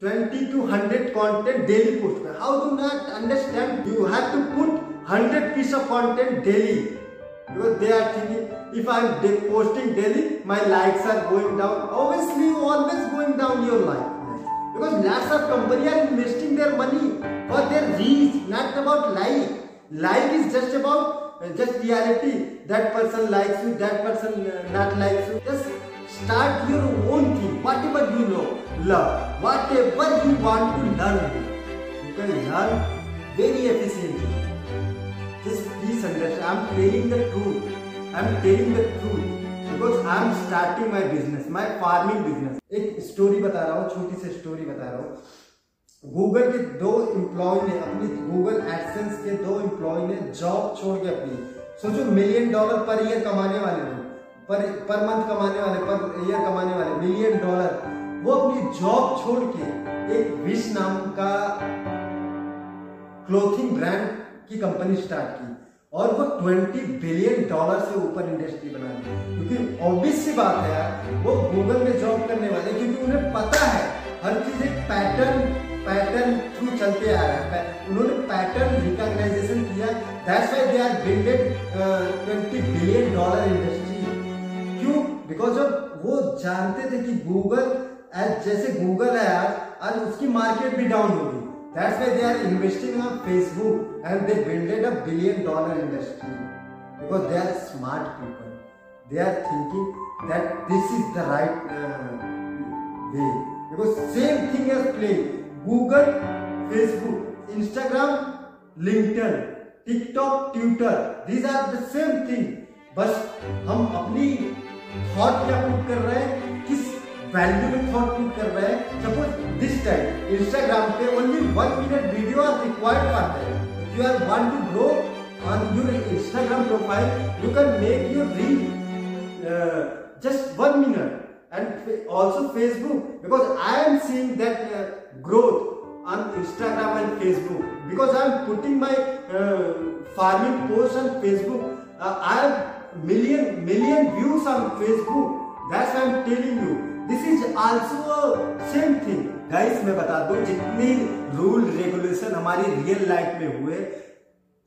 20 to 100 content daily post how do not understand? You have to put 100 piece of content daily. Because they are thinking if i'm posting daily my likes are going down. Obviously always going down your life because lots of company are investing their money for their reach not about like. Like is just about just reality. That person likes you that person uh, not likes you. Just Start your own thing, whatever you know, love, whatever you want to learn. You can learn very efficiently. Just please understand, I'm telling the truth. I'm telling the truth because I'm starting my business, my farming business. एक story बता रहा हूँ छोटी सी story बता रहा हूँ Google के दो एम्प्लॉय ने अपनी गूगल एडसेंस के दो एम्प्लॉय ने जॉब छोड़ के अपनी सोचो मिलियन डॉलर पर ईयर कमाने वाले लोग पर पर मंथ कमाने वाले पर ईयर कमाने वाले मिलियन डॉलर वो अपनी जॉब छोड़ के एक विश नाम का क्लोथिंग ब्रांड की कंपनी स्टार्ट की और वो 20 बिलियन डॉलर से ऊपर इंडस्ट्री बना दी। क्योंकि ऑब्वियस सी बात है यार, वो गूगल में जॉब करने वाले, क्योंकि उन्हें पता है, हर चीज़ एक पैटर्न पैटर्न थ्रू चलते आ रहा है। उन्होंने पैटर्न रिकॉग्नाइजेशन किया that's why they are builded 20 billion dollar industry क्यों? बिकॉज़ ऑफ़ वो जानते थे कि गूगल एज जैसे गूगल है आज आज उसकी मार्केट भी डाउन होगी that's why they are investing on Facebook and they builded a billion dollar industry because they are smart people they are thinking that this is the right way because same thing as play Google Facebook Instagram LinkedIn TikTok Twitter these are the same thing बस हम अपनी thought क्या put कर रहा है? किस value में thought put कर रहे हैं? सपोज़ दिस टाइम इंस्टाग्राम पे only one minute video are required for that you are want to grow on your Instagram profile you can make your reel just one minute and also Facebook because I am seeing that growth on Instagram and Facebook because I am putting my farming post on Facebook I am million million views on Facebook. That's I'm telling you. This is also a same thing. Guys, मैं बता दूँ जितने rule regulation हमारे real life में हुए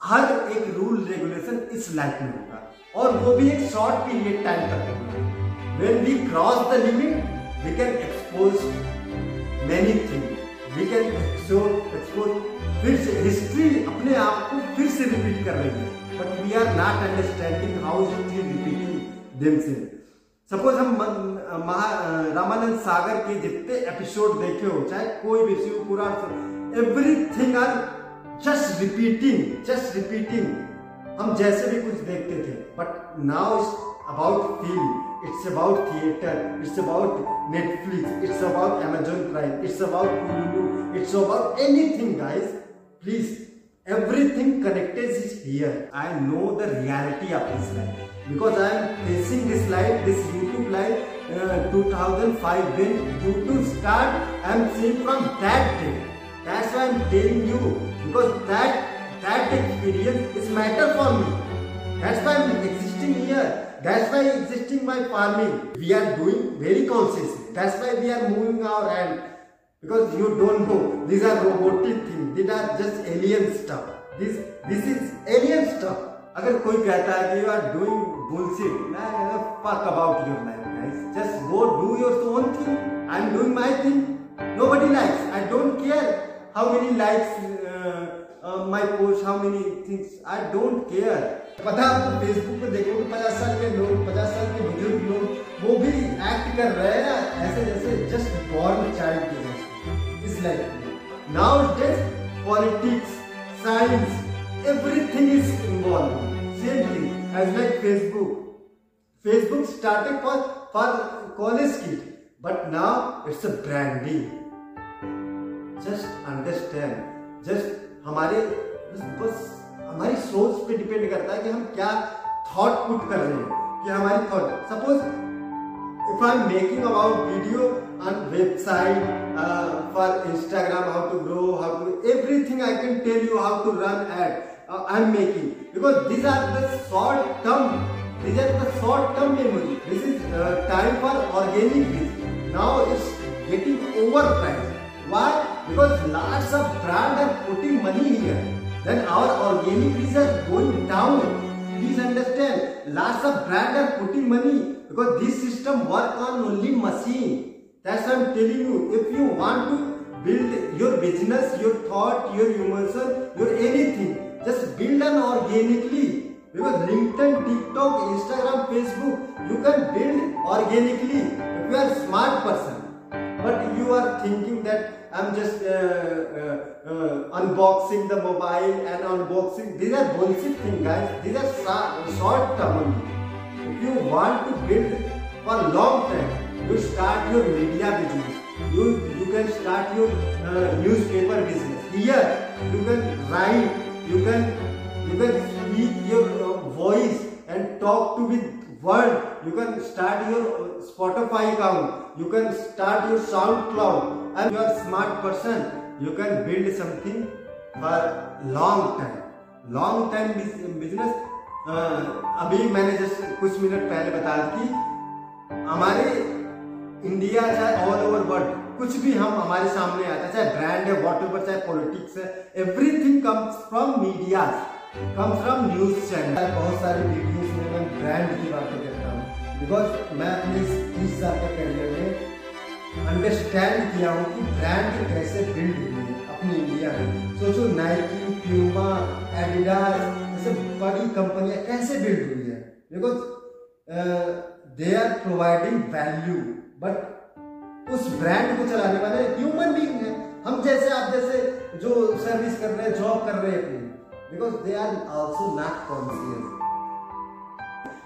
हर एक rule regulation इस life में होगा और वो भी एक शॉर्ट पीरियड टाइम तक when we cross the limit we can expose many thing we can expose फिर से हिस्ट्री अपने आप को फिर से रिपीट कर रही है but we are not understanding how it is repeating themselves. Suppose हम महा रामानंद सागर के जितने एपिसोड देखे हो, चाहे कोई भी Shiv Puran everything are just repeating just repeating हम जैसे भी कुछ देखते थे but now it's about film it's about theatre it's about Netflix it's about Amazon Prime it's about it's about anything guys please Everything connected is here. I know the reality of this life because I am facing this life, this YouTube life, uh, 2005 when YouTube start. I am seeing from that day. That's why I am telling you because that that experience is matter for me. That's why I am existing here. That's why existing my farming. We are doing very consciously. That's why we are moving our hand because you don't know these are robotic things these are just alien stuff this this is alien stuff अगर कोई कहता है कि you are doing bullshit man fuck about your life guys just go do your own thing I'm doing my thing nobody likes I don't care how many likes uh, uh, my post how many things I don't care पता आपको Facebook पे देखोगे पचास साल के लोग पचास साल के बुज़ुर्ग लोग वो भी एक्ट कर रहे हैं ऐसे जैसे जस्ट बॉर्न चाइल्ड के is like nowadays politics, science, everything is involved. Same thing as like Facebook. Facebook started for for college kid, but now it's a branding. Just understand. Just हमारे बस हमारी सोच पे डिपेंड करता है कि हम क्या थॉट पुट कर रहे हैं कि हमारी thought suppose if I'm making about video on website uh, for Instagram, how to grow, how to everything I can tell you how to run ad. Uh, I'm making because these are the short term. These are the short term memory. This is uh, time for organic reach. Now it's getting overpriced. Why? Because lots of brand are putting money here. Then our organic reach are going down. Please understand. Lots of brand are putting money because this system work on only machine. That's why I'm telling you. If you want to build your business, your thought, your emotion, your anything, just build an organically. Because LinkedIn, TikTok, Instagram, Facebook, you can build organically if you are smart person. But you are thinking that I'm just uh, uh, uh, unboxing the mobile and unboxing. These are bullshit things, guys. These are short term only. If you want to build for long time, you start your media business. You you can start your uh, newspaper business. Here you can write. You can you can speak your uh, voice and talk to with world. you can start your uh, spotify account you can start your soundcloud and you are smart person you can build something for long time long time business अभी मैंने just कुछ minute पहले बताया कि हमारे India चाहे all over world कुछ भी हम हमारे सामने आता है, चाहे ब्रांड है वॉट एवर चाहे पॉलिटिक्स है everything comes from media come from news channel बहुत सारे वीडियोस में मैं ब्रांड की बातें करता हूँ बिकॉज़ मैं अपने तीस साल के करियर में अंडरस्टैंड किया हूँ कि ब्रांड कैसे बिल्ड हुई है अपनी इंडिया में। सोचो नाइकी प्यूमा एडिडास बड़ी कंपनियाँ कैसे बिल्ड हुई है? Because they are providing value but उस ब्रांड को चलाने वाले ह्यूमन बींग है। हम जैसे, आप जैसे जो सर्विस कर रहे हैं जॉब कर रहे हैं अपनी। Because they are also not conscious.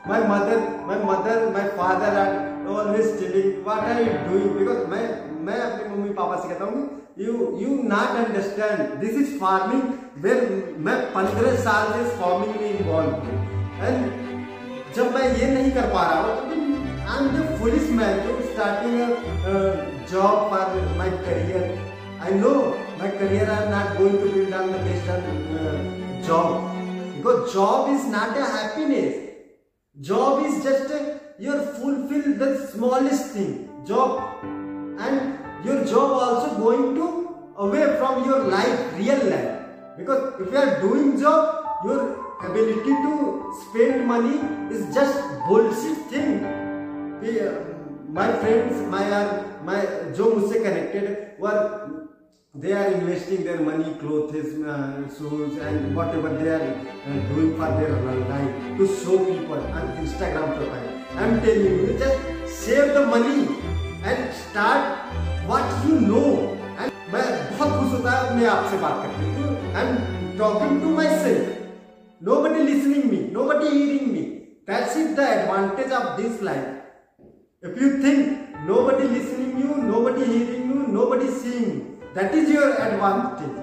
My mother, my mother, my father are always telling, what are you doing? Because मैं मैं अपने मम्मी पापा से कहता हूँ you you not understand this is farming where मैं पंद्रह साल से फ़ार्मिंग में इन्वॉल्व हूँ एंड जब मैं ये नहीं कर पा रहा हूँ I am the foolish man to starting job for my career I know my career I'm not going to build on the based on uh, job because job is not a happiness job is just a, your fulfill the smallest thing job and your job also going to away from your life real life because if you are doing job your ability to spend money is just bullshit thing my friends my my जो मुझसे connected were They are investing their money, clothes, uh, shoes, and whatever they are uh, doing for their life to show people on Instagram profile. I'm telling you, just save the money and start what you know. And मैं बहुत खुश होता है मैं आपसे बात करके I'm talking to myself. Nobody listening me, nobody hearing me. That's it the advantage of this life. If you think nobody listening you, nobody hearing you, nobody seeing you, that is your advantage.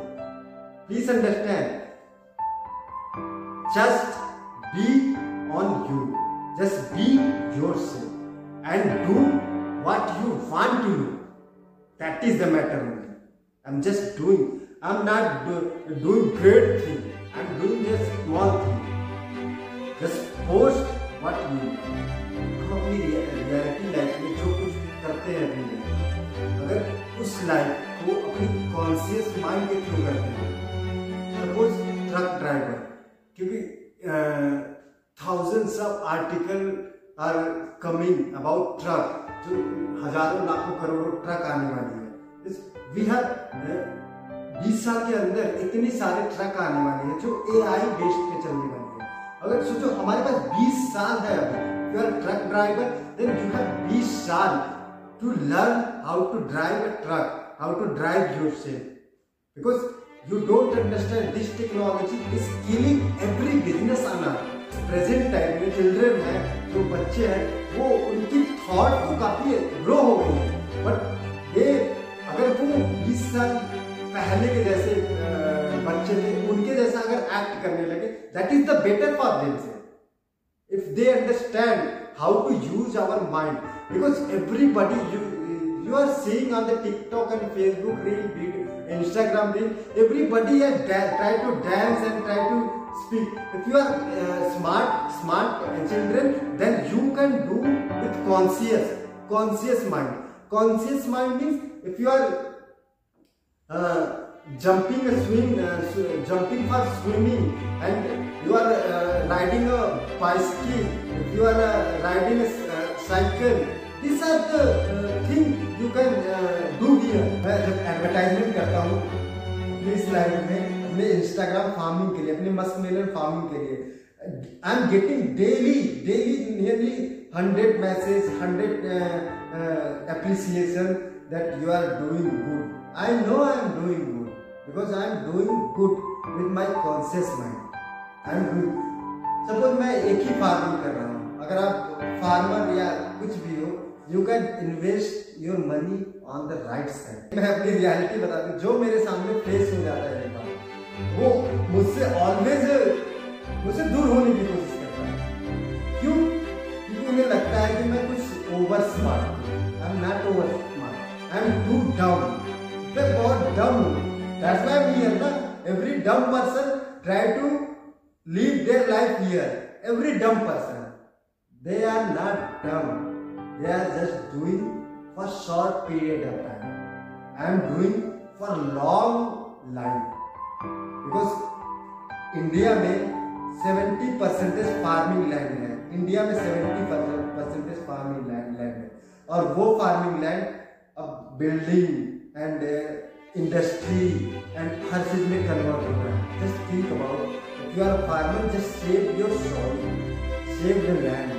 Please understand. Just be on you. Just be yourself and do what you want to do. That is the matter only. I'm just doing. I'm not do, doing great thing. I'm doing a small thing. Just post what you do. हम अपनी reality life में जो कुछ करते हैं अपनी अगर उस लाइफ वो अपनी कॉन्सियस माइंड के थ्रू करते हैं। सपोज़ ट्रक ड्राइवर क्योंकि thousands of article are coming about truck जो हज़ारों, लाखों, करोड़ों ट्रक आने वाली है। वी हैव बीस साल के अंदर इतने सारे ट्रक आने वाले हैं, जो ए आई बेस्ड पे चलने वाले हैं। अगर सोचो, हमारे पास 20 साल है अभी। You are truck driver then you have 20 साल to learn how to drive a truck how to drive yourself. Because you don't understand this technology is killing every business earth. Present time में children है, जो बच्चे हैं, वो उनकी thought तो काफ़ी ग्रो हो गई है। बट ये अगर वो 20 साल पहले के जैसे बच्चे थे, उनके जैसा अगर एक्ट करने लगे that is the better for them if they understand to use our mind because everybody you you are seeing on the TikTok and Facebook reel, Instagram reel, everybody has try to dance and try to speak. If you are uh, smart, smart children, then you can do with conscious, conscious mind. Conscious mind means if you are jumping swim uh, jumping for swimming and you are uh, riding a bicycle you are uh, riding a uh, cycle these are the uh, things uh, do here मैं जब advertisement करता हूँ अपने इस line में अपने Instagram farming के लिए अपने मस्क मेलन फ़ार्मिंग के लिए I am getting daily daily nearly hundred message hundred appreciation that you are doing good I know I am doing good because I am doing good with my conscious mind. I am doing. Suppose मैं एक ही farming कर रहा हूँ अगर आप farmer या कुछ भी हो you can invest your money on the right side मैं अपनी रियलिटी बता दूँ जो मेरे सामने फेस हो जाता है एक वो मुझसे ऑलवेज मुझसे दूर होने की कोशिश करता है क्यों क्योंकि उन्हें लगता है कि मैं कुछ over smart I am not over smart I am too down मैं बहुत डाउन हूँ That's why we here, na? Every dumb person try to live their life here. Every dumb person. They are not dumb. They are just doing for short period of time. I am doing for long life. Because India में 70 percentage farming land है. India में 70 percentage farming land है. और वो farming land अब building and industry and हर चीज़ में कन्वर्ट हो रहा है just think about you are farmer just save your soil save the land